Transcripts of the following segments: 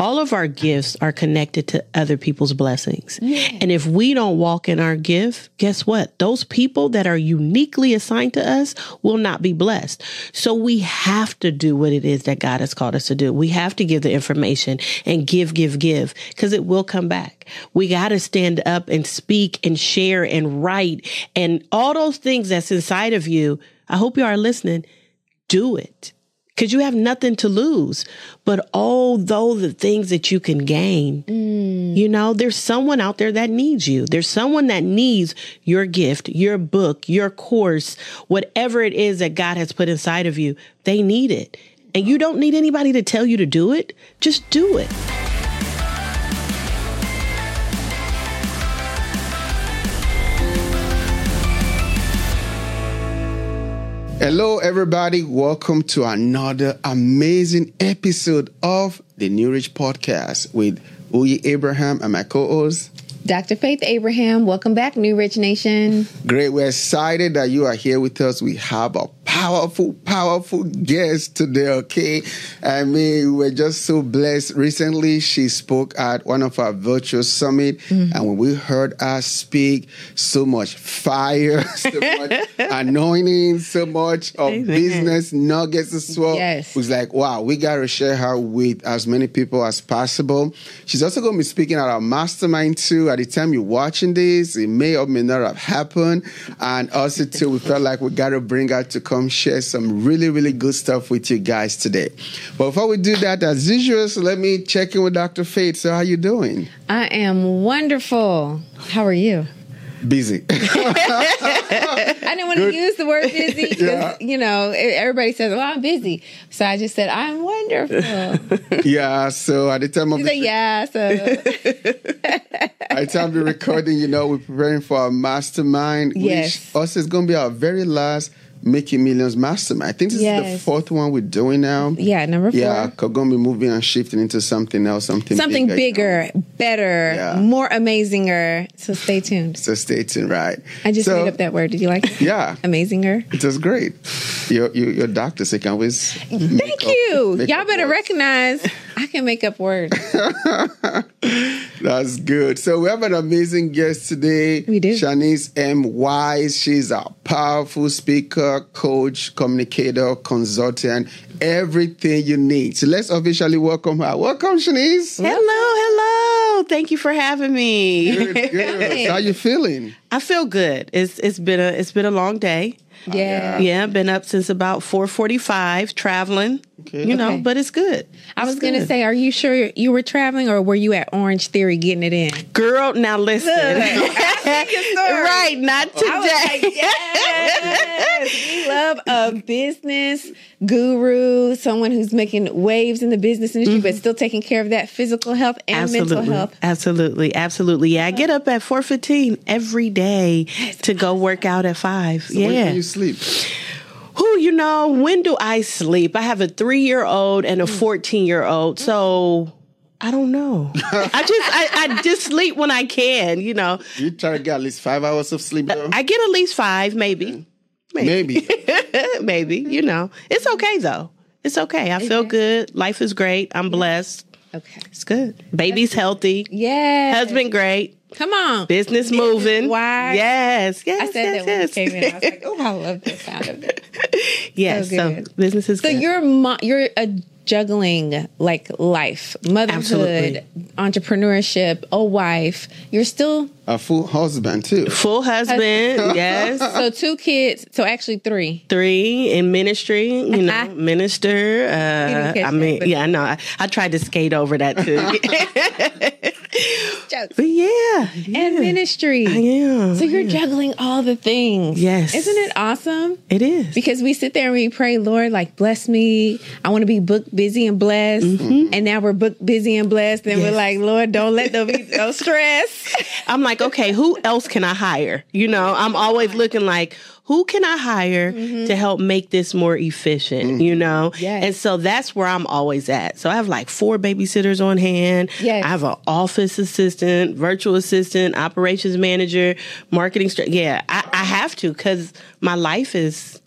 all of our gifts are connected to other people's blessings. And if we don't walk in our gift, guess what? Those people that are uniquely assigned to us will not be blessed. So we have to do what it is that God has called us to do. We have to give the information and give, give, give, because it will come back. We got to stand up and speak and share and write and all those things that's inside of you. I hope you are listening. Do it because you have nothing to lose. But although the things that you can gain, mm. you know, there's someone out there that needs you. There's someone that needs your gift, your book, your course, whatever it is that God has put inside of you. They need it. And you don't need anybody to tell you to do it. Just do it. Hello, everybody. Welcome to another amazing episode of the New Rich Podcast with Uyi Abraham and my co-host. Dr. Faith Abraham, welcome back, New Rich Nation. Great. We're excited that you are here with us. We have a powerful, powerful guest today. Okay. I mean, we're just so blessed. Recently, she spoke at one of our virtual summit. Mm-hmm. And when we heard her speak, so much fire, so much anointing, so much of Amen. business nuggets as well. Yes. It was like, wow, we got to share her with as many people as possible. She's also going to be speaking at our mastermind too. At the time you're watching this, it may or may not have happened. And also too, we felt like we got to bring her to come share some really, really good stuff with you guys today. But before we do that, as usual, so let me check in with Dr. Faith. So how you doing? I am wonderful. How are you? Busy. I didn't want to use the word busy because, Yeah. you know, everybody says, well, I'm busy. So I just said, I'm wonderful. yeah. So at the time of the yeah. So At the time of the recording, you know, we're preparing for our mastermind, Yes. which also is going to be our very last Making Millions mastermind. I think this is the fourth one we're doing now. yeah, number four. Yeah, we're going to be moving and shifting into something else, something Something bigger. bigger, better, Yeah. more amazinger. So stay tuned. So stay tuned, right? I just so, made up that word. Did you like it? Yeah. Amazinger. It was great. You're, you're, you're doctor, so you can always. Thank you. Y'all better recognize. recognize I can make up words. That's good. So we have an amazing guest today. We do. Shaniece M. Wise. She's a powerful speaker, coach, communicator, consultant, everything you need. So let's officially welcome her. Welcome, Shaniece. Hello, hello. Oh, thank you for having me. Good, good. How you feeling? I feel good. It's it's been a it's been a long day. Yeah. Yeah, been up since about 4:45 traveling. Okay. You know, Okay. but it's good. I was going to say, are you sure you were traveling or were you at Orange Theory getting it in? girl, now listen. right, not today. I was like, yes, we love a business guru, someone who's making waves in the business industry, but mm-hmm. still taking care of that physical health and absolutely. mental health. Absolutely. Absolutely. Yeah, I get up at 4:15 every day to go work out at 5. So When yeah. can you sleep? Who, you know, when do I sleep? I have a three year old and a hmm. 14 year old. So I don't know. I just, I, I just sleep when I can, you know. You try to get at least five hours of sleep, though? I get at least five, maybe. Maybe. maybe, you know. It's hmm. okay though. It's okay. I feel good. Life is great. I'm blessed. Okay. It's good. Baby's healthy. Yeah. Husband great. Come on. Business moving. wise. Yes. Yes. I said yes, that when yes. you came in. I was like, oh, I love the sound of it. yes. So So, business is good. So good. you're mo- you're a juggling like life, motherhood, Absolutely. entrepreneurship, a wife. You're still a full husband, too. full husband. yes. so two kids. So actually three. Three in ministry, you know, minister. Uh, I mean, but- yeah, I know. I, I tried to skate over that too. Jokes. but yeah, And ministry. I am. So you're yeah. juggling all the things. Yes. Isn't it awesome? It is. Because we sit there and we pray, Lord, like bless me. I want to be booked busy and blessed. And now we're booked busy and blessed. And we're Mm-hmm. Like, Lord, don't let there be no stress. I'm like, okay, who else can I hire? You know, I'm always looking like, who can I hire to mm-hmm. help make this more efficient? You mm-hmm. know, Yes. and so that's where I'm always at. So I have like four babysitters on hand. Yes. I have an office assistant, virtual assistant, operations manager, marketing. Str- yeah, I, I have to because my life is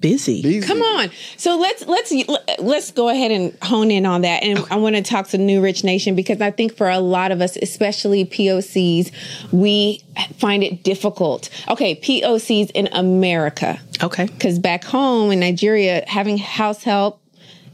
busy. Busy. Come on. So let's let's let's go ahead and hone in on that. And I want to talk to New Rich Nation because I think for a lot of us, especially POCs, we find it difficult. Okay, POCs in America. Okay. Because back home in Nigeria, having house help,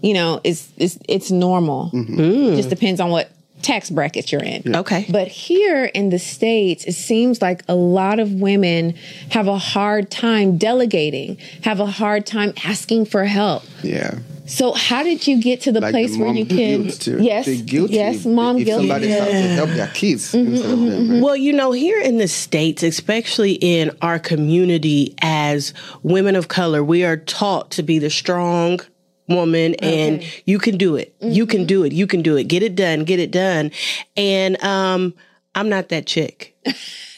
you know, is is it's normal. Mm-hmm. Just depends on what tax bracket you're in. Okay. But here in the States, it seems like a lot of women have a hard time delegating, have a hard time asking for help. Yeah. So how did you get to the Like place the where you can. Yes. Guilty Yes, mom if guilt. somebody has to help their kids mm-hmm, instead of them. Right? Well, you know, here in the States, especially in our community as women of color, we are taught to be the strong woman and you can do it. You can do it. You can do it. Get it done. Get it done. And um I'm not that chick.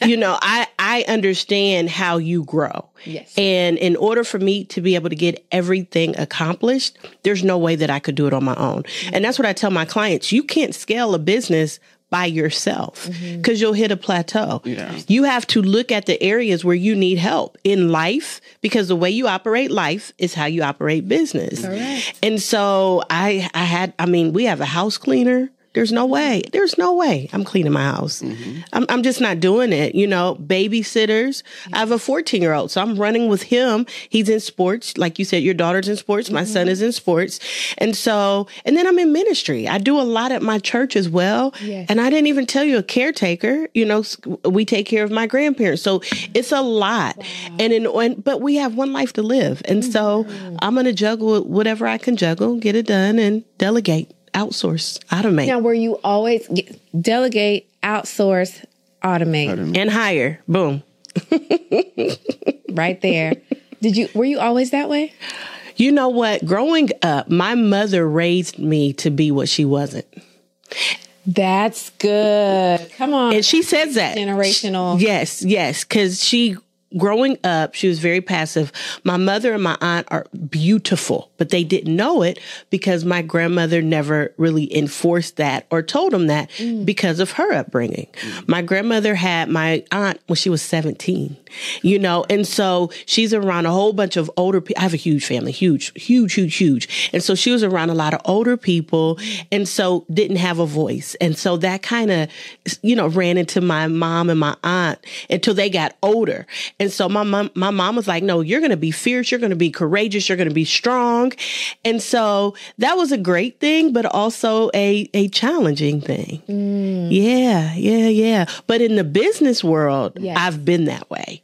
you know, I I understand how you grow. Yes. And in order for me to be able to get everything accomplished, there's no way that I could do it on my own. And that's what I tell my clients. You can't scale a business by yourself mm-hmm. because you'll hit a plateau. Yeah. You have to look at the areas where you need help in life because the way you operate life is how you operate business. And so I I had I mean, we have a house cleaner. There's no way. There's no way I'm cleaning my house. Mm-hmm. I'm, I'm just not doing it. You know, babysitters. I have a 14 year old, so I'm running with him. He's in sports. Like you said, your daughter's in sports. My son mm-hmm. is in sports. And so, and then I'm in ministry. I do a lot at my church as well. Yes. And I didn't even tell you a caretaker, you know, we take care of my grandparents. So it's a lot. And in, and, but we have one life to live. And so mm-hmm. I'm going to juggle whatever I can juggle, get it done and delegate, outsource, automate. Now, were you always get, delegate, outsource, automate? and hire. Boom. Right there. Did you? Were you always that way? You know what? Growing up, my mother raised me to be what she wasn't. That's good. Come on. And she says that. generational. Yes, yes. Cause she, growing up, she was very passive. My mother and my aunt are beautiful, but they didn't know it because my grandmother never really enforced that or told them that mm. because of her upbringing. My grandmother had my aunt when she was 17, you know, and so she's around a whole bunch of older people. I have a huge family, huge, huge, huge, huge. And so she was around a lot of older people and so didn't have a voice. And so that kind of, you know, ran into my mom and my aunt until they got older. And so my mom, my mom was like, no, you're going to be fierce. You're going to be courageous. You're going to be strong. And so that was a great thing, but also a, a challenging thing. Mm. Yeah, yeah, yeah. But in the business world, Yes. I've been that way.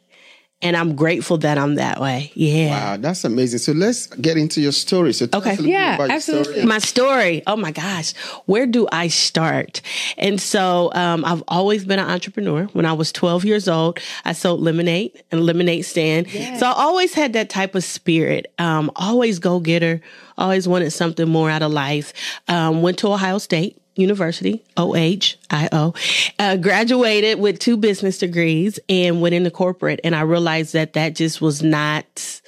And I'm grateful that I'm that way. Yeah. Wow, that's amazing. So let's get into your story. So tell Okay. us a little bit Yeah, about your story. absolutely. my story oh my gosh where do i start and so um, i've always been an entrepreneur when i was 12 years old i sold lemonade and lemonade stand so i always had that type of spirit um, always go-getter always wanted something more out of life um, went to ohio state University, O-H-I-O, uh, graduated with two business degrees and went into corporate. And I realized that that just was not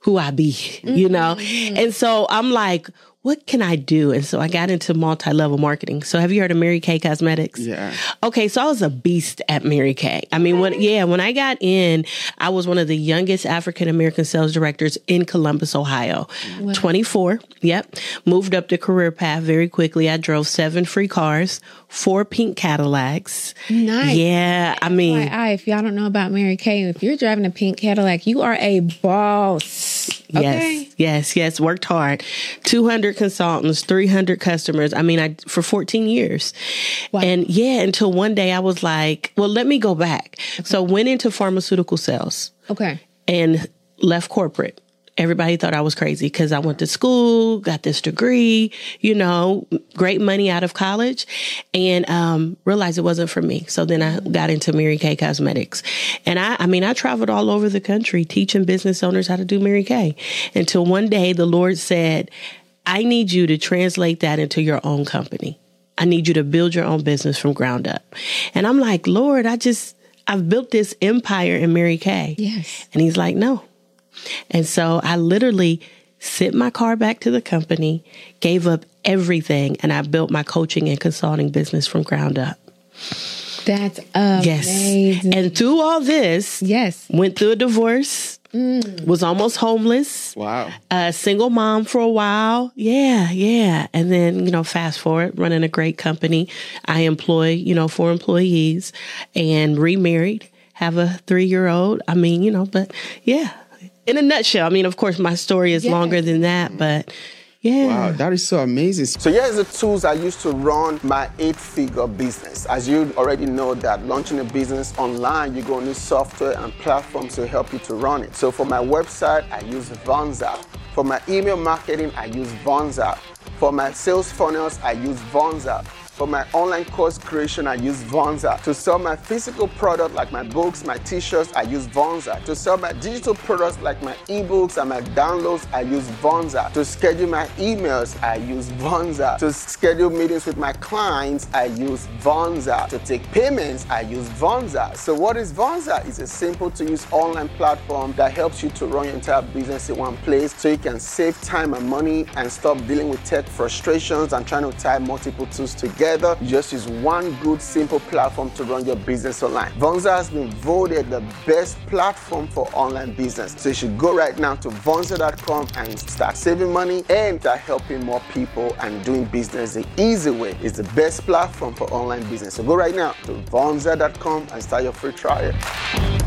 who I be, you know? And so I'm like, what can I do? And so I got into multi level marketing. So have you heard of Mary Kay Cosmetics? Yeah. Okay, so I was a beast at Mary Kay. I mean, when yeah, when I got in, I was one of the youngest African American sales directors in Columbus, Ohio. 24. Yep. Moved up the career path very quickly. I drove seven free cars, four pink Cadillacs. Nice. Yeah, I mean, FYI, if y'all don't know about Mary Kay, if you're driving a pink Cadillac, you are a boss. Okay. Yes, yes, yes. Worked hard. 200 consultants, 300 customers. I mean, I, for 14 years. And yeah, until one day I was like, well, let me go back. So went into pharmaceutical sales Okay. and left corporate. Everybody thought I was crazy because I went to school, got this degree, you know, great money out of college, and um, realized it wasn't for me. So then I got into Mary Kay Cosmetics, and I, I mean, I traveled all over the country teaching business owners how to do Mary Kay. Until one day, the Lord said, "I need you to translate that into your own company. I need you to build your own business from ground up." And I'm like, Lord, I just I've built this empire in Mary Kay. Yes. And he's like, no. And so I literally sent my car back to the company, gave up everything, and I built my coaching and consulting business from ground up. That's Yes. amazing. And through all this, Yes. went through a divorce, mm. Was almost homeless. Wow. A single mom for a while. Yeah, yeah. And then, you know, fast forward, running a great company. I employ, you know, four employees and remarried, have a three year old. I mean, you know, but yeah, in a nutshell, I mean, of course, my story is Yes. longer than that, but yeah. Wow, that is so amazing. So here's the tools I use to run my eight-figure business. As you already know that launching a business online, you're going to need software and platforms to help you to run it. So for my website, I use Vonza. For my email marketing, I use Vonza. For my sales funnels, I use Vonza. For my online course creation, I use Vonza. To sell my physical product like my books, my t-shirts, I use Vonza. To sell my digital products like my ebooks and my downloads, I use Vonza. To schedule my emails, I use Vonza. To schedule meetings with my clients, I use Vonza. To take payments, I use Vonza. So what is Vonza? It's a simple to use online platform that helps you to run your entire business in one place so you can save time and money and stop dealing with tech frustrations and trying to tie multiple tools together. You just use one good, simple platform to run your business online. Vonza has been voted the best platform for online business. So you should go right now to vonza.com and start saving money and start helping more people and doing business the easy way. It's the best platform for online business. So go right now to vonza.com and start your free trial.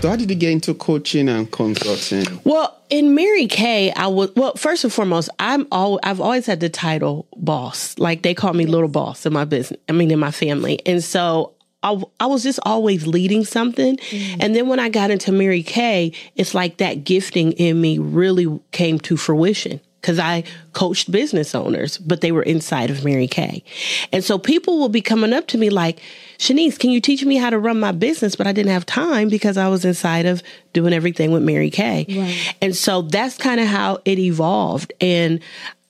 So how did you get into coaching and consulting? Well, in Mary Kay, I was well. First and foremost, I'm all I've always had the title boss. Like they call me little boss in my business. I mean, in my family, and so I, I was just always leading something. Mm-hmm. And then when I got into Mary Kay, it's like that gifting in me really came to fruition because I coached business owners, but they were inside of Mary Kay. And so people will be coming up to me like, Shaniece, can you teach me how to run my business? But I didn't have time because I was inside of doing everything with Mary Kay. Right. And so that's kind of how it evolved. And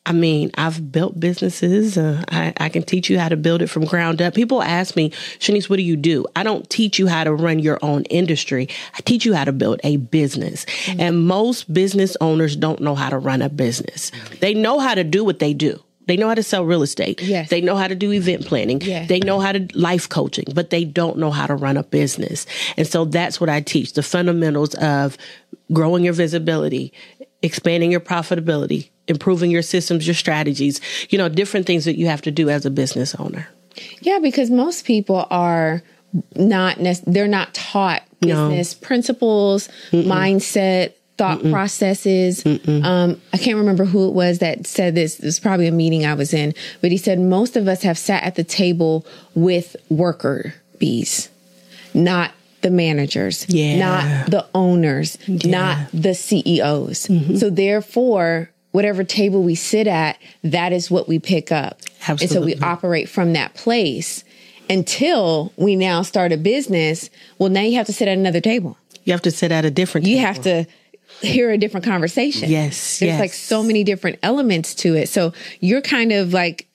I mean, I've built businesses. Uh, I, I can teach you how to build it from ground up. People ask me, Shaniece, what do you do? I don't teach you how to run your own industry. I teach you how to build a business. And most business owners don't know how to run a business. They know how to do what they do. They know how to sell real estate. Yes. They know how to do event planning. Yes. They know how to life coaching, but they don't know how to run a business. And so that's what I teach the fundamentals of growing your visibility, expanding your profitability, improving your systems, your strategies, you know, different things that you have to do as a business owner. Yeah, because most people are not they're not taught No. business principles, mindset, thought processes. Um, I can't remember who it was that said this. It was probably a meeting I was in, but he said most of us have sat at the table with worker bees, not the managers, Yeah. not the owners, not the CEOs. So therefore, whatever table we sit at, that is what we pick up. And so we operate from that place until we now start a business. Well, now you have to sit at another table. You have to sit at a different You table. have to hear a different conversation. Yes, There's yes. like so many different elements to it. So you're kind of like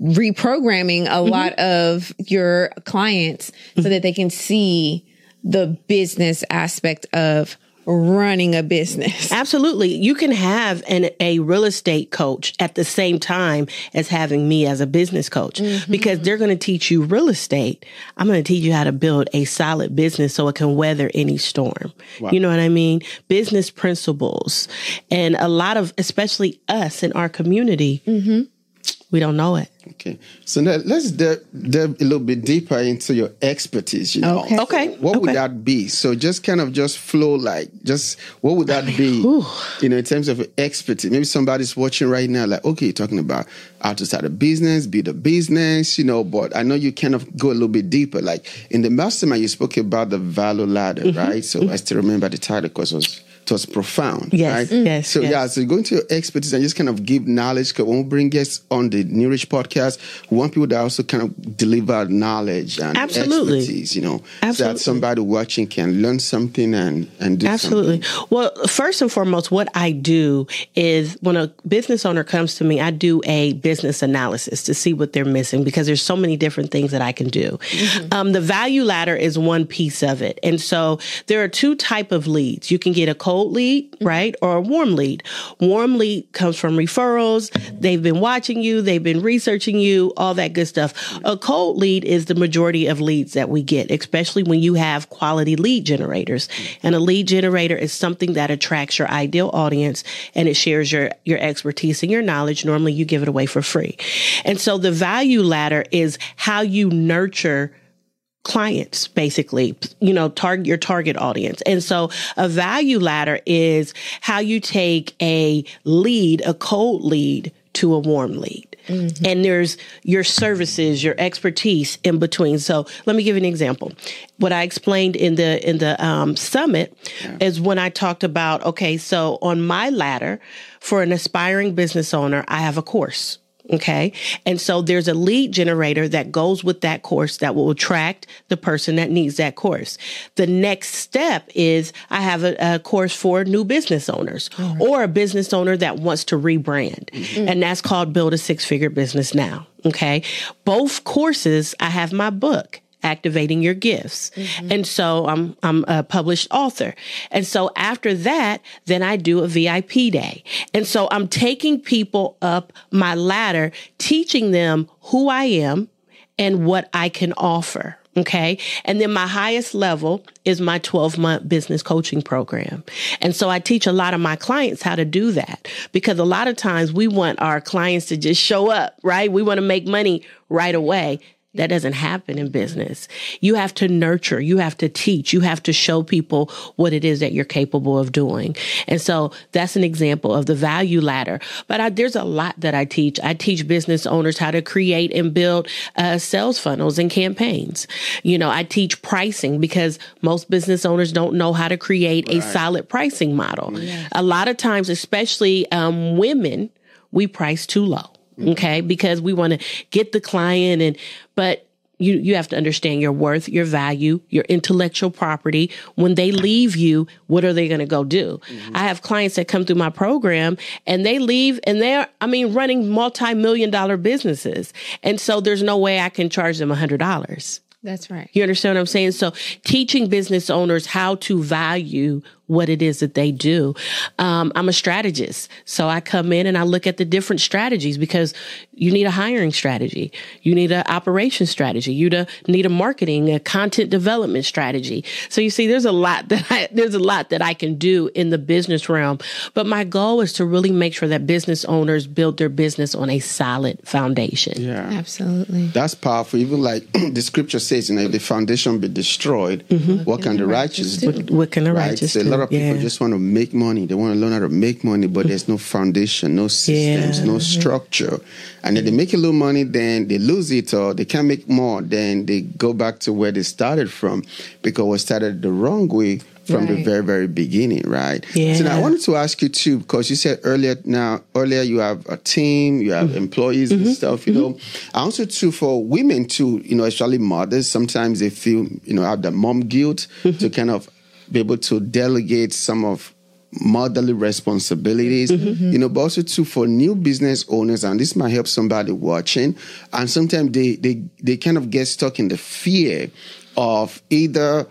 reprogramming a Mm-hmm. lot of your clients so that they can see the business aspect of running a business. Absolutely. You can have an, a real estate coach at the same time as having me as a business coach mm-hmm. because they're going to teach you real estate. I'm going to teach you how to build a solid business so it can weather any storm. You know what I mean? Business principles. And a lot of, especially us in our community, mm-hmm. we don't know it. Okay, so now let's delve, delve a little bit deeper into your expertise. You know, Okay. Okay, What would that be? So just kind of just flow like just what would that be? You know, in terms of expertise. Maybe somebody's watching right now, like, okay, you're talking about how to start a business, build a business, you know, but I know you kind of go a little bit deeper. Like in the mastermind, you spoke about the value ladder, Mm-hmm. right? So I still remember the title because it was it was profound. Yes, right? yes, So yes. yeah, so go into your expertise and just kind of give knowledge. Because when we bring guests on the New Rich podcast, we want people that also kind of deliver knowledge and Absolutely. expertise, you know, so Absolutely. that somebody watching can learn something and, and do Absolutely. something. Well, first and foremost, what I do is when a business owner comes to me, I do a business analysis to see what they're missing because there's so many different things that I can do. Um, the value ladder is one piece of it. And so there are two type of leads. You can get a cold cold lead, right? Or a warm lead. Warm lead comes from referrals. They've been watching you. They've been researching you, all that good stuff. A cold lead is the majority of leads that we get, especially when you have quality lead generators. And a lead generator is something that attracts your ideal audience and it shares your, your expertise and your knowledge. Normally you give it away for free. And so the value ladder is how you nurture clients basically you know target your target audience. And so a value ladder is how you take a lead a cold lead to a warm lead. Mm-hmm. and there's your services your expertise in between. So let me give you an example. What i explained in the in the um, summit yeah. is when i talked about okay so on my ladder for an aspiring business owner i have a course Okay. And so there's a lead generator that goes with that course that will attract the person that needs that course. The next step is I have a, a course for new business owners right. or a business owner that wants to rebrand. Mm-hmm. And that's called Build a Six Figure Business Now. Okay. Both courses, I have my book activating your gifts. Mm-hmm. And so I'm, I'm a published author. And so after that, then I do a VIP day. And so I'm taking people up my ladder, teaching them who I am and what I can offer. Okay. And then my highest level is my 12 month business coaching program. And so I teach a lot of my clients how to do that because a lot of times we want our clients to just show up, right? We want to make money right away. That doesn't happen in business. You have to nurture, you have to teach, you have to show people what it is that you're capable of doing. And so that's an example of the value ladder. But I, there's a lot that I teach. I teach business owners how to create and build uh, sales funnels and campaigns. You know, I teach pricing because most business owners don't know how to create right. a solid pricing model. Yes. A lot of times, especially um, women, we price too low. Okay. Because we want to get the client and, but you, you have to understand your worth, your value, your intellectual property. When they leave you, what are they going to go do? Mm-hmm. I have clients that come through my program and they leave and they're, I mean, running multi-million dollar businesses. And so there's no way I can charge them a hundred dollars. That's right. You understand what I'm saying? So teaching business owners how to value what it is that they do. Um, I'm a strategist. So I come in and I look at the different strategies because you need a hiring strategy. You need an operation strategy. You need a marketing, a content development strategy. So you see, there's a lot that I, there's a lot that I can do in the business realm. But my goal is to really make sure that business owners build their business on a solid foundation. Yeah. Absolutely. That's powerful. Even like the scripture says, you know, if the foundation be destroyed, mm-hmm. what can the righteous do? What, what can the right? righteous do? Lot of people yeah. just want to make money. They want to learn how to make money, but there's no foundation, no systems, yeah. no structure. And then they make a little money, then they lose it, or they can't make more. Then they go back to where they started from because we started the wrong way from right. the very very beginning right yeah. so now i wanted to ask you too because you said earlier now earlier you have a team you have mm-hmm. employees mm-hmm. and stuff you mm-hmm. know i also too for women too you know especially mothers sometimes they feel you know have the mom guilt to mm-hmm. kind of be able to delegate some of motherly responsibilities, mm-hmm. you know, but also too for new business owners, and this might help somebody watching. And sometimes they they they kind of get stuck in the fear of either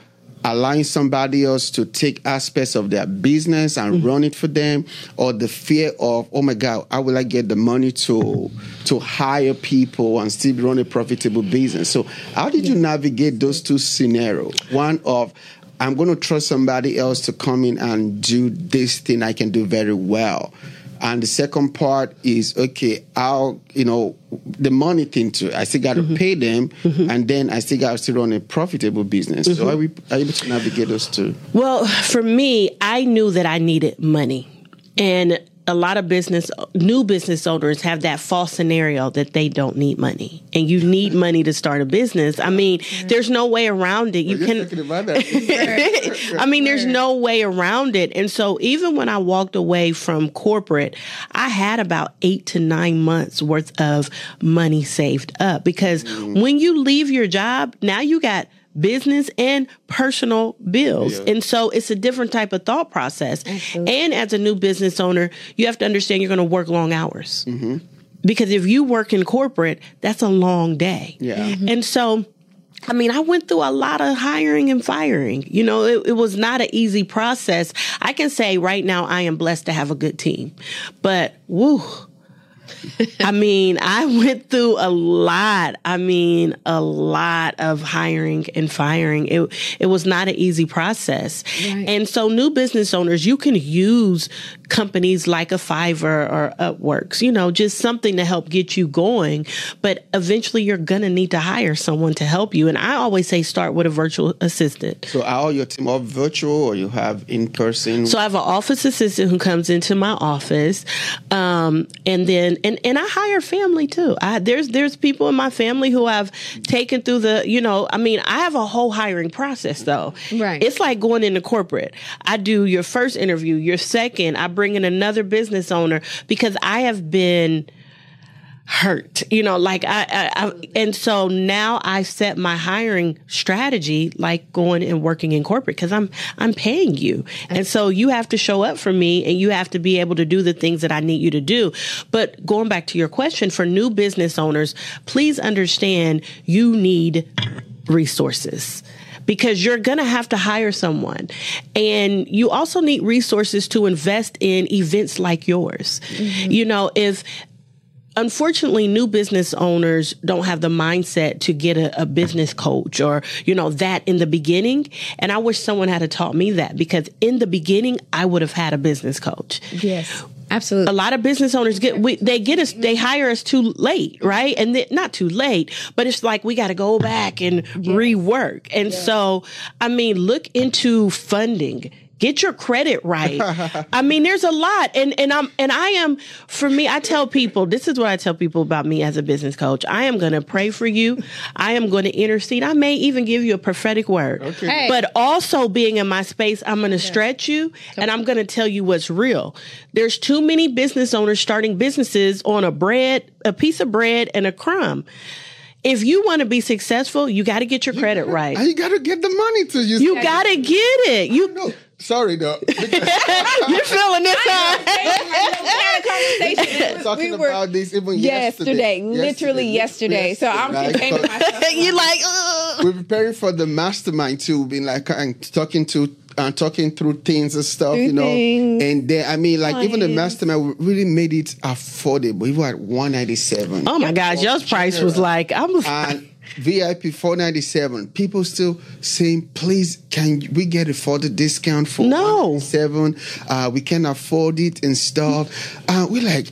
allowing somebody else to take aspects of their business and mm-hmm. run it for them or the fear of oh my god how will i get the money to to hire people and still run a profitable business so how did you navigate those two scenarios one of I'm going to trust somebody else to come in and do this thing I can do very well. And the second part is okay, how you know the money thing too. I still got to mm-hmm. pay them, mm-hmm. and then I still got to run a profitable business. Mm-hmm. So are we are able to navigate those two? Well, for me, I knew that I needed money, and a lot of business new business owners have that false scenario that they don't need money. And you need money to start a business. I mean there's no way around it. You can i mean there's no way around it. And so even when i walked away from corporate i had about eight to nine months worth of money saved up. Because mm. when you leave your job now you got business and personal bills. Yeah. And so it's a different type of thought process. Absolutely. And as a new business owner, you have to understand you're going to work long hours. Mm-hmm. Because if you work in corporate, that's a long day. Yeah. Mm-hmm. And so I mean, I went through a lot of hiring and firing. You know, it, it, was not an easy process. I can say right now I am blessed to have a good team, but woo, I mean, I went through a lot. I mean, a lot of hiring and firing. It it was not an easy process. Right. And so new business owners, you can use companies like a Fiverr or Upworks, you know, just something to help get you going, but eventually you're going to need to hire someone to help you. And I always say start with a virtual assistant. So are all your team all virtual or you have in person? So I have an office assistant who comes into my office. Um, and then and and I hire family too. I, there's there's people in my family who I've taken through the you know I mean I have a whole hiring process though. Right. It's like going into corporate. I do your first interview, your second. I bring in another business owner because I have been hurt you know like I, I, I, and so now i set my hiring strategy like going and working in corporate because i'm i'm paying you. And so you have to show up for me and you have to be able to do the things that i need you to do. But going back to your question for new business owners please understand you need resources because you're going to have to hire someone. And you also need resources to invest in events like yours. Mm-hmm. You know, if unfortunately new business owners don't have the mindset to get a, a, business coach or you know that in the beginning and i wish someone had taught me that because in the beginning i would have had a business coach yes absolutely a lot of business owners get we, they get us they hire us too late right and they, not too late but it's like we got to go back and yes. rework and yes. so i mean look into funding Get your credit right. I mean, there's a lot. And and I'm and I am for me, I tell people, this is what I tell people about me as a business coach. I am gonna pray for you. I am gonna intercede. I may even give you a prophetic word. Okay. Hey. But also being in my space, I'm gonna stretch you and I'm gonna tell you what's real. There's too many business owners starting businesses on a bread, a piece of bread and a crumb if you want to be successful, you got to get your credit right. You got to get the money to you. You got to get it. You Sorry, though. You're feeling this time. we were talking we were, about this even yesterday. yesterday literally yesterday. yesterday. So I'm like, preparing myself. You're like, Ugh. we're preparing for the mastermind too. Being like and talking to and talking through things and stuff, through you know. Things. And then I mean, like even the mastermind really made it affordable. We were at one ninety seven. Oh my gosh, your price was like I'm. And VIP 497. People still saying, please, can we get a further discount for no. seven? Uh, we can afford it and stuff. Uh, we're like,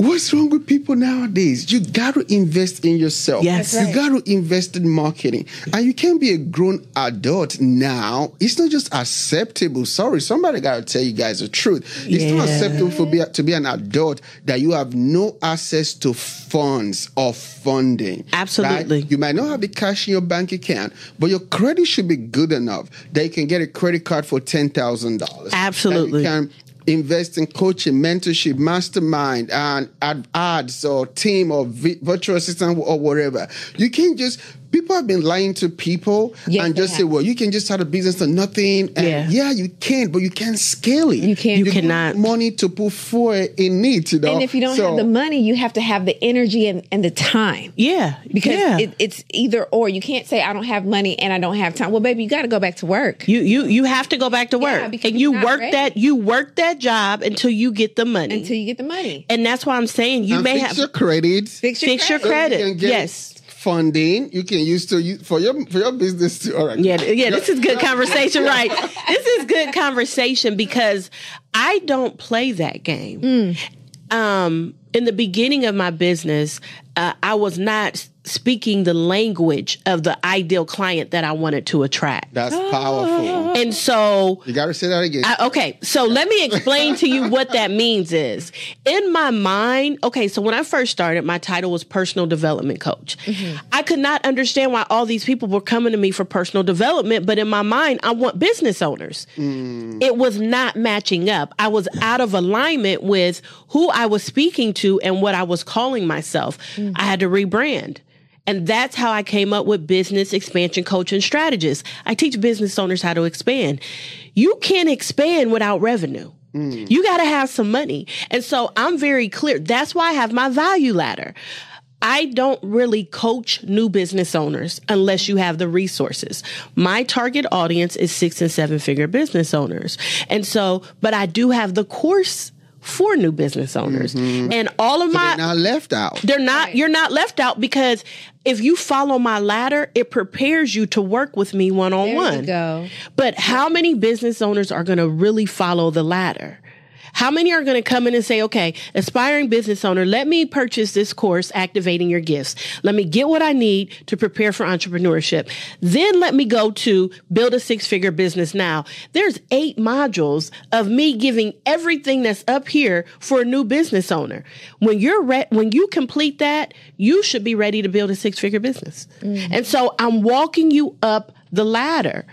What's wrong with people nowadays? You got to invest in yourself. Yes. You got to invest in marketing. And you can't be a grown adult now. It's not just acceptable. Sorry, somebody got to tell you guys the truth. It's yeah. not acceptable for be, to be an adult that you have no access to funds or funding. Absolutely. Right? You might not have the cash in your bank account, but your credit should be good enough that you can get a credit card for $10,000. Absolutely. you can invest in coaching, mentorship, mastermind, and ads or team or virtual assistant or whatever. You can't just people have been lying to people yes, and just say, well, you can just start a business or nothing. And yeah. yeah, you can, but you can't scale it. You can't. You, you cannot. Money to put forward in it, you know. And if you don't so, have the money, you have to have the energy and, and the time. Yeah. Because yeah. It, it's either or. You can't say, I don't have money and I don't have time. Well, baby, you got to go back to work. You you you have to go back to work. Yeah, and you work ready. that you work that job until you get the money. Until you get the money. And that's why I'm saying you and may fix have your credit. Fix your fix credit. Your credit. yes funding you can use to use for your for your business too. All right. Yeah, yeah. This is good conversation, right? This is good conversation because I don't play that game. Mm. Um, in the beginning of my business, uh, I was not speaking the language of the ideal client that I wanted to attract. That's powerful. And so you got to say that again. I, okay, so let me explain to you what that means is. In my mind, okay, so when I first started, my title was personal development coach. Mm-hmm. I could not understand why all these people were coming to me for personal development, but in my mind, I want business owners. Mm. It was not matching up. I was out of alignment with who I was speaking to and what I was calling myself. Mm-hmm. I had to rebrand. And that's how I came up with business expansion coaching strategists. I teach business owners how to expand. You can't expand without revenue. Mm. You got to have some money. And so I'm very clear. That's why I have my value ladder. I don't really coach new business owners unless you have the resources. My target audience is six and seven figure business owners. And so, but I do have the course for new business owners. Mm-hmm. And all of so my they're not left out. They're not right. you're not left out because if you follow my ladder, it prepares you to work with me one on one. Go. But how many business owners are going to really follow the ladder? How many are going to come in and say, okay, aspiring business owner, let me purchase this course, activating your gifts. Let me get what I need to prepare for entrepreneurship. Then let me go to build a six figure business now. There's eight modules of me giving everything that's up here for a new business owner. When you're re- when you complete that, you should be ready to build a six figure business. Mm-hmm. And so I'm walking you up the ladder.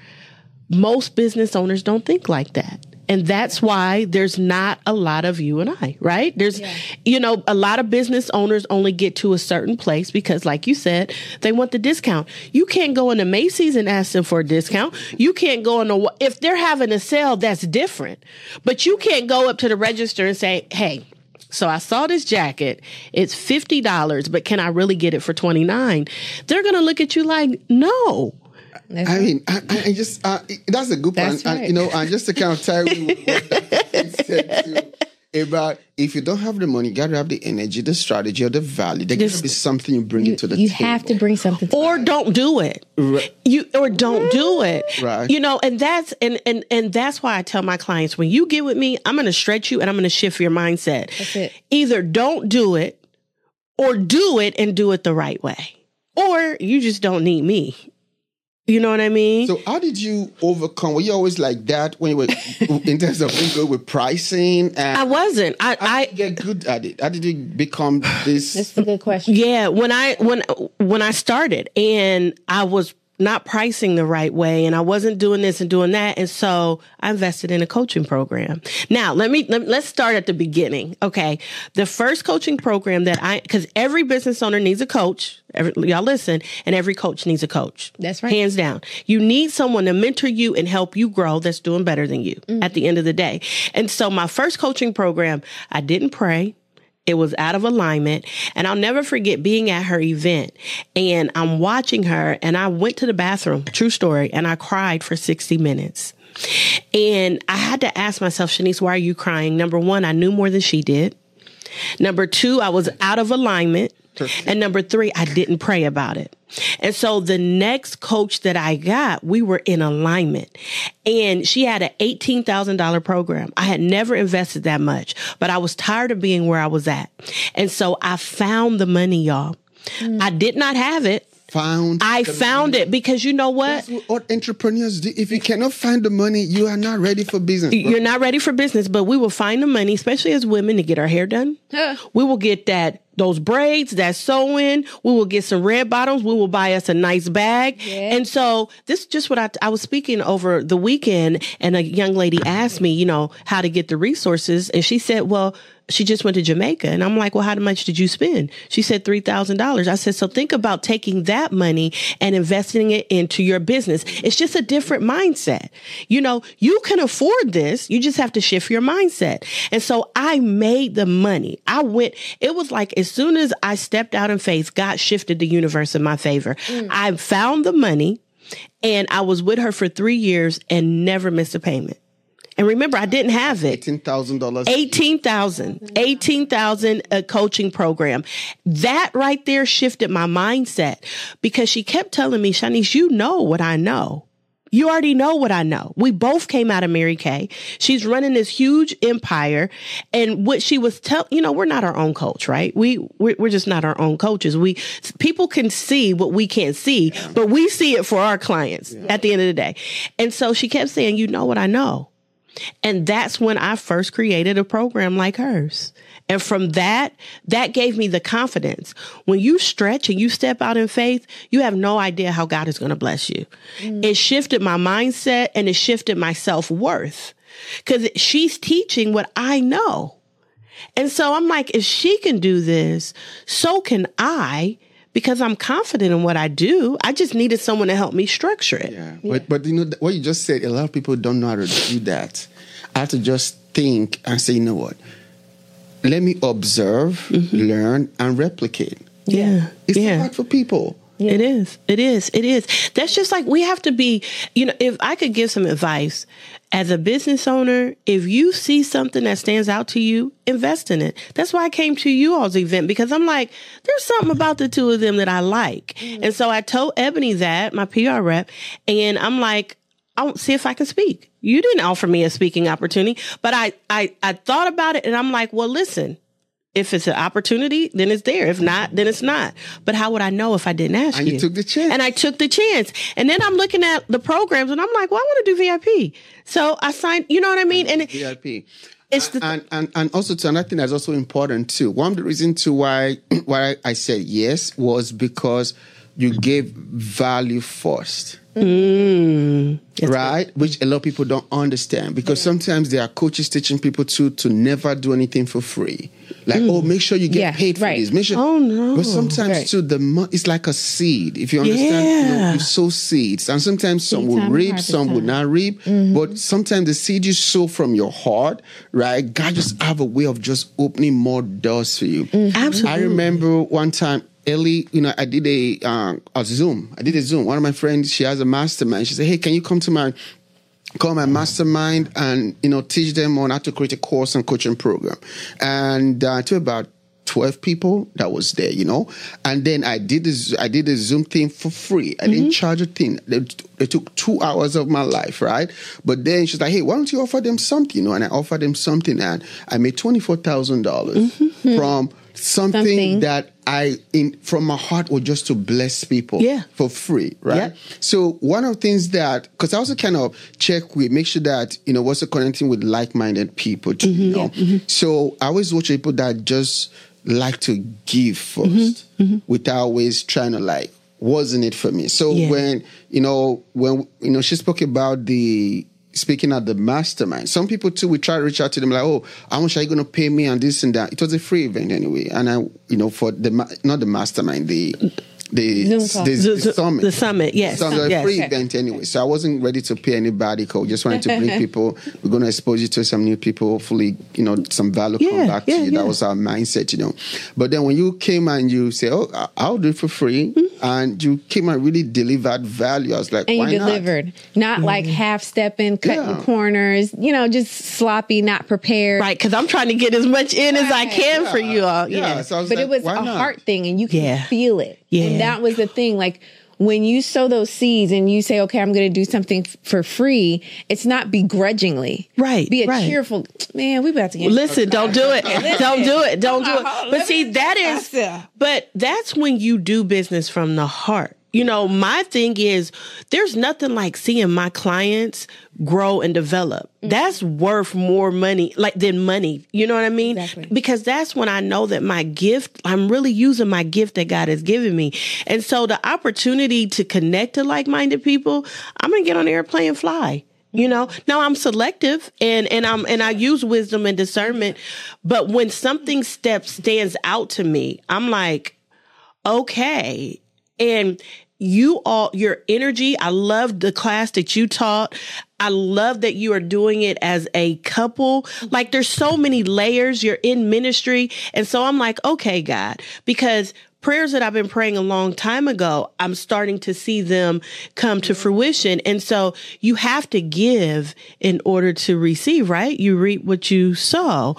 Most business owners don't think like that. And that's why there's not a lot of you and I, right? There's, yeah. you know, a lot of business owners only get to a certain place because, like you said, they want the discount. You can't go into Macy's and ask them for a discount. You can't go in a, if they're having a sale, that's different. But you can't go up to the register and say, hey, so I saw this jacket. It's $50, but can I really get it for 29? They're going to look at you like, no. That's I mean, I, I just uh, that's a good point. Right. You know, and just to kind of tell you about if you don't have the money, you got to have the energy, the strategy, or the value. There got to be something you bring you, into the you table. You have to bring something, to or don't do it. Right. You or don't do it. Right. You know, and that's and and and that's why I tell my clients when you get with me, I'm going to stretch you and I'm going to shift your mindset. That's it. Either don't do it, or do it and do it the right way, or you just don't need me. You know what I mean? So how did you overcome? Were you always like that when you were in terms of being good with pricing? And I wasn't. I, I get good at it. How did you become this? That's a good question. Yeah, when I when when I started and I was not pricing the right way and I wasn't doing this and doing that. And so I invested in a coaching program. Now, let me, let, us start at the beginning. Okay. The first coaching program that I, cause every business owner needs a coach. Every, y'all listen, and every coach needs a coach. That's right. Hands down. You need someone to mentor you and help you grow that's doing better than you mm-hmm. at the end of the day. And so my first coaching program, I didn't pray. It was out of alignment. And I'll never forget being at her event and I'm watching her and I went to the bathroom, true story, and I cried for 60 minutes. And I had to ask myself, Shaniece, why are you crying? Number one, I knew more than she did. Number two, I was out of alignment. And number three, I didn't pray about it. And so the next coach that I got, we were in alignment and she had an $18,000 program. I had never invested that much, but I was tired of being where I was at. And so I found the money, y'all. Mm. I did not have it found I found money. it because you know what? what entrepreneurs do. If you cannot find the money, you are not ready for business. Bro. You're not ready for business, but we will find the money, especially as women, to get our hair done. we will get that those braids, that sewing. We will get some red bottoms. We will buy us a nice bag. And so this is just what I, I was speaking over the weekend and a young lady asked me, you know, how to get the resources. And she said, well, she just went to Jamaica. And I'm like, well, how much did you spend? She said $3,000. I said, so think about taking that money and investing it into your business. It's just a different mindset. You know, you can afford this. You just have to shift your mindset. And so I made the money. I went, it was like as soon as I stepped out in faith, God shifted the universe in my favor. Mm. I found the money and I was with her for three years and never missed a payment. And remember, I didn't have it. $18,000. 18000 18000 a coaching program. That right there shifted my mindset because she kept telling me, Shaniece, you know what I know. You already know what I know. We both came out of Mary Kay. She's running this huge empire. And what she was telling, you know, we're not our own coach, right? We, we're, we're, just not our own coaches. We, people can see what we can't see, but we see it for our clients yeah. at the end of the day. And so she kept saying, you know what I know. And that's when I first created a program like hers. And from that, that gave me the confidence. When you stretch and you step out in faith, you have no idea how God is going to bless you. Mm. It shifted my mindset and it shifted my self worth because she's teaching what I know. And so I'm like, if she can do this, so can I because I'm confident in what I do. I just needed someone to help me structure it. Yeah. yeah. But, but you know, what you just said, a lot of people don't know how to do that. I have to just think and say, you know what? Let me observe, mm-hmm. learn, and replicate. Yeah. It's yeah. so hard for people. It is. It is. It is. That's just like we have to be, you know, if I could give some advice as a business owner, if you see something that stands out to you, invest in it. That's why I came to you all's event because I'm like, there's something about the two of them that I like. Mm. And so I told Ebony that, my PR rep, and I'm like, I'll see if I can speak. You didn't offer me a speaking opportunity, but I, I, I thought about it and I'm like, well, listen, if it's an opportunity, then it's there. If not, then it's not. But how would I know if I didn't ask you? And you took the chance. And I took the chance. And then I'm looking at the programs and I'm like, well, I want to do VIP. So I signed, you know what I mean? And VIP. it's the, and, and and also to another thing that's also important too. One of the reasons to why why I said yes was because you gave value first. Right? Which a lot of people don't understand because sometimes there are coaches teaching people to to never do anything for free. Like, oh, make sure you get Yeah, paid for right. this. Make sure. Oh, no. But sometimes Right. too, the mo- it's like a seed. If you understand, you, know, you sow seeds, and sometimes some Seed will time, reap, harvest some will not reap. Mm-hmm. But sometimes the seed you sow from your heart, right? God just have a way of just opening more doors for you. Mm-hmm. Absolutely. I remember one time, Ellie, you know, I did a um, a Zoom. I did a Zoom. One of my friends, she has a mastermind. She said, "Hey, can you come to my call my mastermind and you know teach them on how to create a course and coaching program?" And uh, to about 12 people that was there, you know. And then I did this, I did the Zoom thing for free. I didn't charge a thing. They, they took two hours of my life, right? But then she's like, hey, why don't you offer them something? You know, and I offered them something and I made $24,000 from something, Something. that I, in from my heart, was just to bless people Yeah. for free, right? Yeah. So one of the things that, because I also kind of check with, make sure that you know what's the connecting with like-minded people too. You mm-hmm, know, mm-hmm. so I always watch people that just like to give mm-hmm, 1st without always trying to like, wasn't it for me? So Yeah. when you know when you know she spoke about the speaking at the mastermind. Some people too, we try to reach out to them like, oh, how much are you going to pay me and this and that? It was a free event anyway, and I, you know, for the not the mastermind, the the Zoom the, call. the, The- summit. the summit, yes. So it was a Yes. free Okay. event anyway. So I wasn't ready to pay anybody. Cause just wanted to bring people. We're going to expose you to some new people. Hopefully, you know, some value Yeah, come back yeah, to you. yeah. That was our mindset, you know. But then when you came and you say, "Oh, I- I'll do it for free," Mm-hmm. and you came and really delivered value, I was like, and you "Why not?" delivered, not, like half stepping, cutting Yeah. corners, you know, just sloppy, not prepared. right. Cause I'm trying to get as much in as I Right. can for you all. Yeah. Yeah. So I was but like, it was a not?" heart thing and you can Yeah. feel it. Yeah. And that was the thing. Like when you sow those seeds and you say, okay, I'm going to do something f- for free, it's not begrudgingly. Right, Be a right. cheerful, man, we about to get. Listen, don't do it. Don't do it. Don't do Hold on, hold it. But see, that is, but that's when you do business from the heart. You know, my thing is there's nothing like seeing my clients grow and develop. Mm. That's worth more money, like than money. You know what I mean? Exactly. Because that's when I know that my gift, I'm really using my gift that God has given me. And so the opportunity to connect to like-minded people, I'm going to get on the airplane and fly. You know, now I'm selective and, and I'm, and I use wisdom and discernment. But when something steps stands out to me, I'm like, okay. And you all, your energy, I love the class that you taught. I love that you are doing it as a couple. Like there's so many layers. You're in ministry. And so I'm like, okay, God, because prayers that I've been praying a long time ago, I'm starting to see them come to fruition. And so you have to give in order to receive, right? You reap what you sow.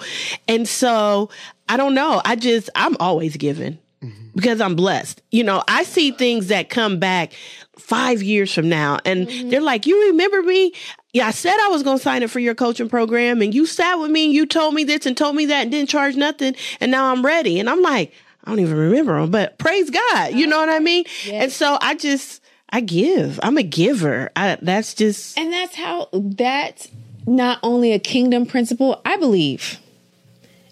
And so I don't know. I just, I'm always giving Mm-hmm. because I'm blessed. You know, I see things that come back five years from now and mm-hmm. they're like, You remember me? Yeah, I said I was going to sign up for your coaching program and you sat with me and you told me this and told me that and didn't charge nothing. And now I'm ready. And I'm like, I don't even remember them, but praise God. You know what I mean? And so I just, I give. I'm a giver. I, that's just, And that's how, that's not only a kingdom principle, I believe,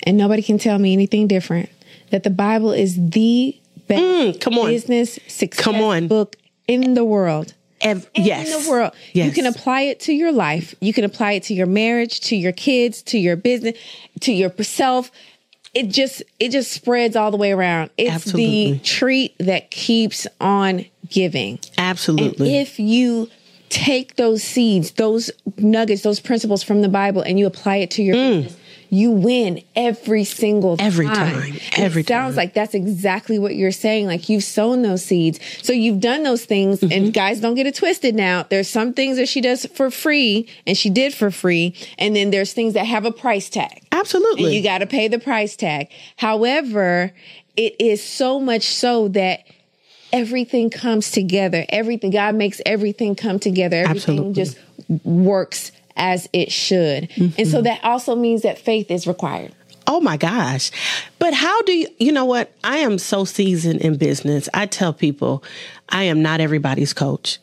and nobody can tell me anything different, that the Bible is the best Mm, come on. business success Come on. book in the world. ev- in yes. the world. You can apply it to your life. You can apply it to your marriage, to your kids, to your business, to yourself. It just it just spreads all the way around. It's Absolutely. the treat that keeps on giving. Absolutely. And if you take those seeds, those nuggets, those principles from the Bible and you apply it to your Mm. business, you win every single time. Every time. time. And Every it sounds time. like that's exactly what you're saying. Like you've sown those seeds. So you've done those things Mm-hmm. and guys don't get it twisted now. There's some things that she does for free and she did for free. And then there's things that have a price tag. Absolutely. And you got to pay the price tag. However, it is so much so that everything comes together. Everything, God makes everything come together. Everything Absolutely. just works as it should. And Mm-hmm. so that also means that faith is required. Oh my gosh. But how do you, you know what? I am so seasoned in business. I tell people I am not everybody's coach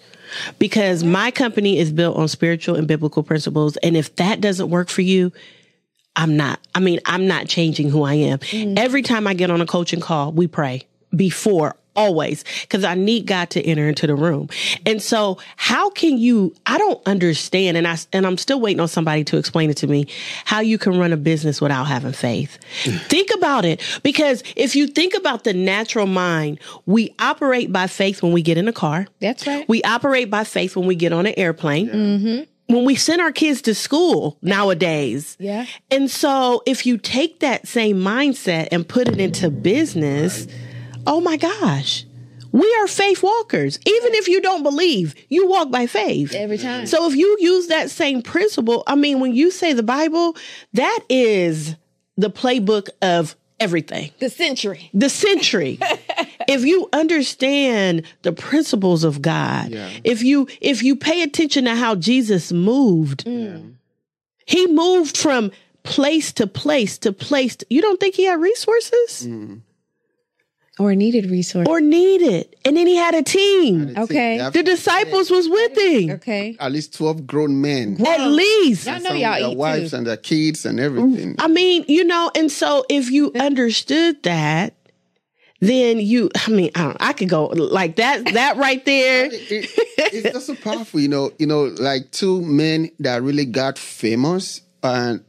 because my company is built on spiritual and biblical principles. And if that doesn't work for you, I'm not, I mean, I'm not changing who I am. Every time I get on a coaching call, we pray before always because I need God to enter into the room. And so how can you, I don't understand. And I, and I'm still waiting on somebody to explain it to me how you can run a business without having faith. think about it because if you think about the natural mind, we operate by faith when we get in a car. That's right. We operate by faith when we get on an airplane. Mm-hmm. When we send our kids to school nowadays. Yeah. And so if you take that same mindset and put it into business, oh my gosh. We are faith walkers. Even if you don't believe, you walk by faith. Every time. So if you use that same principle, I mean, when you say the Bible, that is the playbook of everything The century. the century if you understand the principles of god Yeah. if you if you pay attention to how jesus moved mm. he moved from place to place to place to- you don't think he had resources Or needed resource. or needed and then he had a team Okay. They have the disciples was with him okay. at least 12 grown men. at least Y'all know Some of y'all their eat wives too. and their kids and everything. I mean, you know, and so if you understood that, then you, I mean, I don't, I could go like that, that right there. It- it- it's just so powerful, you know. You know, like two men that really got famous and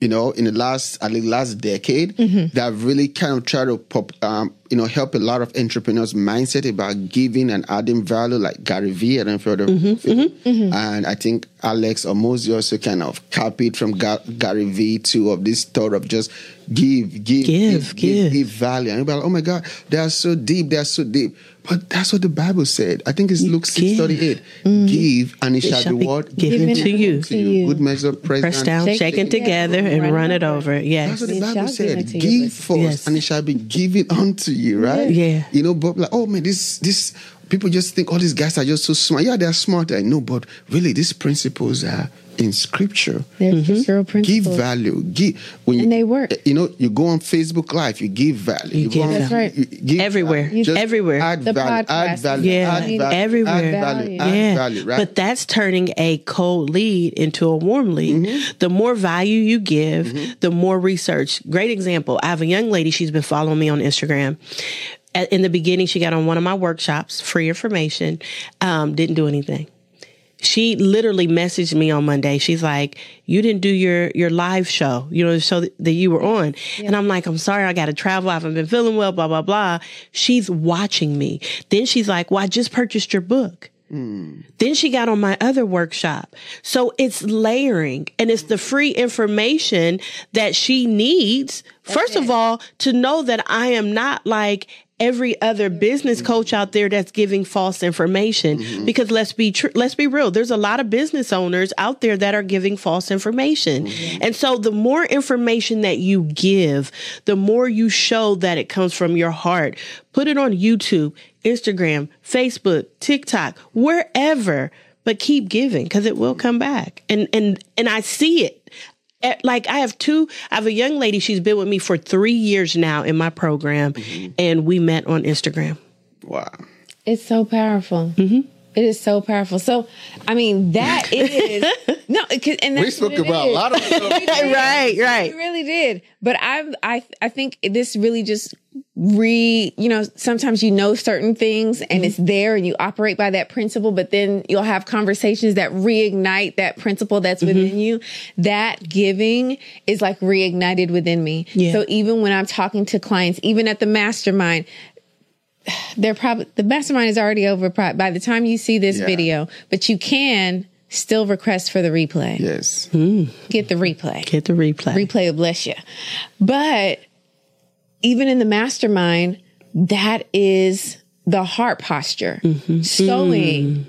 you know in the last at least last decade mm-hmm. that really kind of try to pop, um, you know, help a lot of entrepreneurs' mindset about giving and adding value, like Gary Vee. I don't know heard of mm-hmm. him. Mm-hmm. And I think Alex Hormozi also kind of copied from Ga- Gary Vee too of this thought of just give, give, Give, give. give value. And be like, oh my God, they are so deep, they are so deep. But that's what the Bible said. I think it's Luke six thirty eight. Mm. Give and it, shall, be what? given to you. to you. Good measure, pressed Pressed down, Shake shaken together, together, and run run it over. over. Yes. That's what the It Bible said. unto you, Give but- first, Yes. and it shall be given unto you, right? Yeah. You know, but like, oh man, this this people just think all these guys are just so smart. Yeah, they're smart. I know, but really, these principles are in Scripture. They're scriptural Give value. Give when you, And they work. You know, you go on Facebook Live, you give value. You go give on- That's right. you give Everywhere. value. Just Everywhere. Add The value. Add value. Yeah, add value. everywhere. Add value. Add yeah. value. Right. But that's turning a cold lead into a warm lead. Mm-hmm. The more value you give, the more research. Great example. I have a young lady, she's been following me on Instagram. In the beginning, she got on one of my workshops, free information, um, didn't do anything. She literally messaged me on Monday. She's like, "You didn't do your your live show, you know, the show that, you were on." And I'm like, "I'm sorry, I got to travel. I haven't been feeling well." Blah blah blah. She's watching me. Then she's like, "Well, I just purchased your book." Hmm. Then she got on my other workshop. So it's layering and it's the hmm. free information that she needs. First of all, to know that I am not like every other business coach out there that's giving false information. Mm-hmm. Because let's be tr- let's be real there's a lot of business owners out there that are giving false information. Mm-hmm. And so the more information that you give the more you show that it comes from your heart. Put it on YouTube Instagram Facebook TikTok wherever but keep giving because it will come back. And and and I see it like I have two. I have a young lady. She's been with me for three years now in my program, and we met on Instagram. wow. It's so powerful. Mm-hmm. is so powerful. So, I mean, that is no, it and that's We spoke what it about a lot of stuff. right, We right. really did. But I, I, I think this really just re, you know, sometimes you know certain things and it's mm-hmm. there and you operate by that principle, but then you'll have conversations that reignite that principle that's mm-hmm. within you. That giving is like reignited within me. Yeah. So even when I'm talking to clients, even at the mastermind, they're probably the mastermind is already over by the time you see this Yeah. video, but you can still request for the replay. Yes. Get the replay. Get the replay. Replay will bless you. But even in the mastermind, that is the heart posture. Mm-hmm. Sowing mm.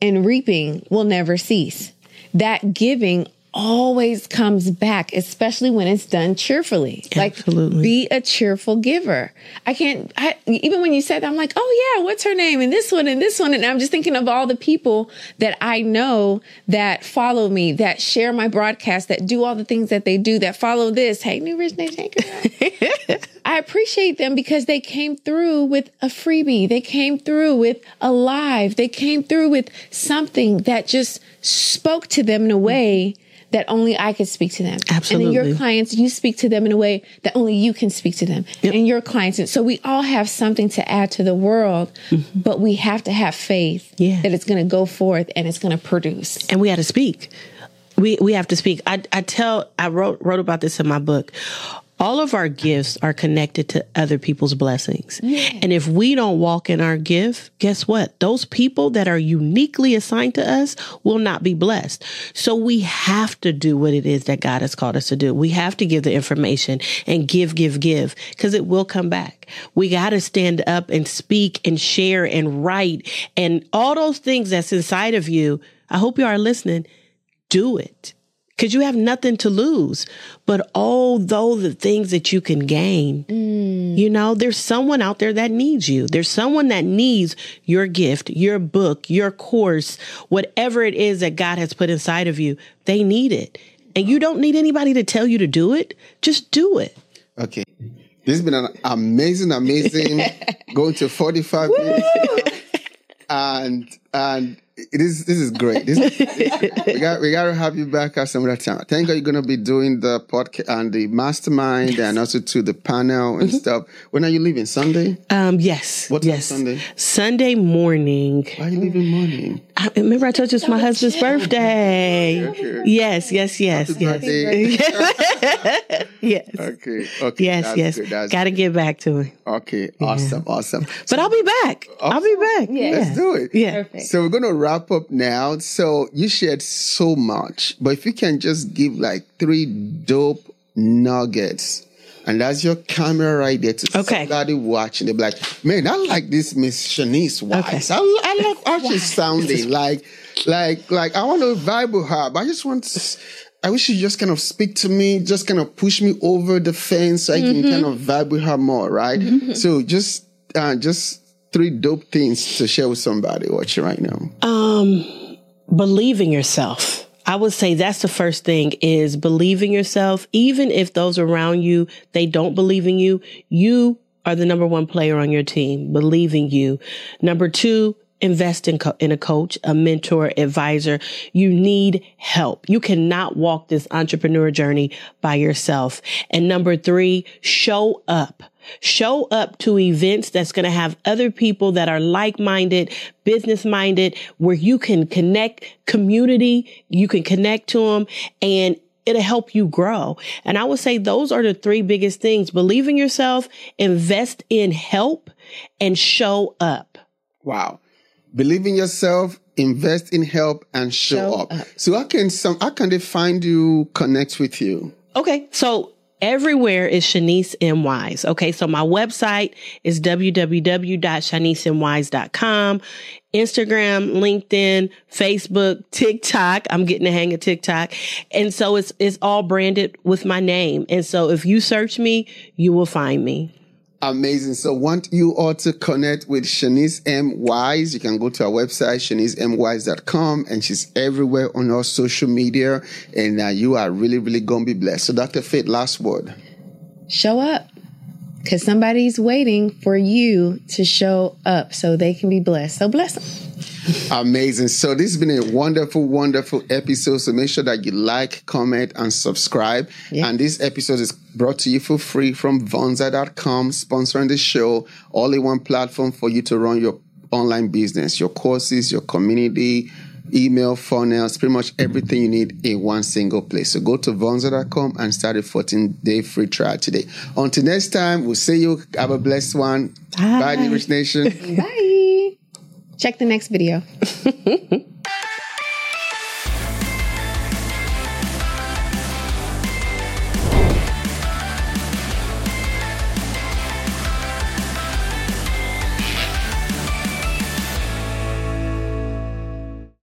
and reaping will never cease. That giving always comes back, especially when it's done cheerfully. Absolutely. Like be a cheerful giver. I can't, I, even when you said that, I'm like, oh yeah, what's her name? And this one and this one. And I'm just thinking of all the people that I know that follow me, that share my broadcast, that do all the things that they do, that follow this. Hey, New Rich Nation. I appreciate them because they came through with a freebie. They came through with a live. They came through with something that just spoke to them in a way that only I could speak to them. Absolutely. And your clients, you speak to them in a way that only you can speak to them and your clients. And so we all have something to add to the world, mm-hmm. but we have to have faith Yeah. that it's going to go forth and it's going to produce. and we had to speak. We we have to speak. I I tell I wrote wrote about this in my book. All of our gifts are connected to other people's blessings. And if we don't walk in our gift, guess what? Those people that are uniquely assigned to us will not be blessed. So we have to do what it is that God has called us to do. We have to give the information and give, give, give, because it will come back. We got to stand up and speak and share and write and all those things that's inside of you. I hope you are listening do it because you have nothing to lose. But although the things that you can gain, mm. you know, there's someone out there that needs you. There's someone that needs your gift, your book, your course, whatever it is that God has put inside of you. They need it. And you don't need anybody to tell you to do it. Just do it. Okay. This has been an amazing, amazing going to 45 minutes. And and it is this is great. This, we got we got to have you back at some other time. Thank God you're gonna be doing the podcast and the mastermind and also to the panel and stuff. When are you leaving? Sunday? Um, yes. What yes. Sunday? Sunday morning. Why are you leaving morning? I, remember I told you it's my husband's birthday. Okay. Yes, yes, yes, yes. birthday. Yes. Okay. Okay. Yes, that's yes. Good. That's Got to get back to it. Okay. Awesome. Awesome. But I'll be back. I'll be back. Yeah. Yeah. Let's do it. Yeah. Perfect. So we're going to wrap up now. So you shared so much, but if you can just give like three dope nuggets, and that's your camera right there to Okay. somebody watching. They're like, man, I like this Miss Shaniece Wise. I, I like how she's sounding. Like, like, like I want to vibe with her, but I just want. To, I wish she just kind of speak to me, just kind of push me over the fence so I can kind of vibe with her more, right? So just, uh, just three dope things to share with somebody watching right now. Um, believe in yourself. I would say that's the first thing is believe in yourself. Even if those around you, they don't believe in you, you are the number one player on your team. Believe in you. Number two, invest in, co- in a coach, a mentor, advisor. You need help. You cannot walk this entrepreneur journey by yourself. And number three, show up. Show up to events that's going to have other people that are like-minded, business-minded, where you can connect community, you can connect to them and it'll help you grow. And I would say those are the three biggest things. Believe in yourself, invest in help and show up. Wow. Believe in yourself, invest in help, and show, Show up. up. So how can some how can they find you, connect with you? Okay. So everywhere is Shaniece M. Wise. Okay. So my website is www.shanieceMwise.com. Instagram, LinkedIn, Facebook, TikTok. I'm getting the hang of TikTok. And so it's, it's all branded with my name. And so if you search me, you will find me. Amazing. So want you all to connect with Shaniece M. Wise. You can go to our website, ShanieceMWise.com, and she's everywhere on all social media. And uh, you are really, really going to be blessed. So Dr. Faith, last word. Show up because somebody's waiting for you to show up so they can be blessed. So bless them. Amazing. So this has been a wonderful, wonderful episode. So make sure that you like, comment, and subscribe. Yeah. And this episode is brought to you for free from Vonza.com, sponsoring the show. All in one platform for you to run your online business, your courses, your community, email, funnels, pretty much everything you need in one single place. So go to Vonza.com and start a 14 day free trial today. Until next time, we'll see you. Have a blessed one. Bye. Bye, New Rich Nation. Bye. Check the next video.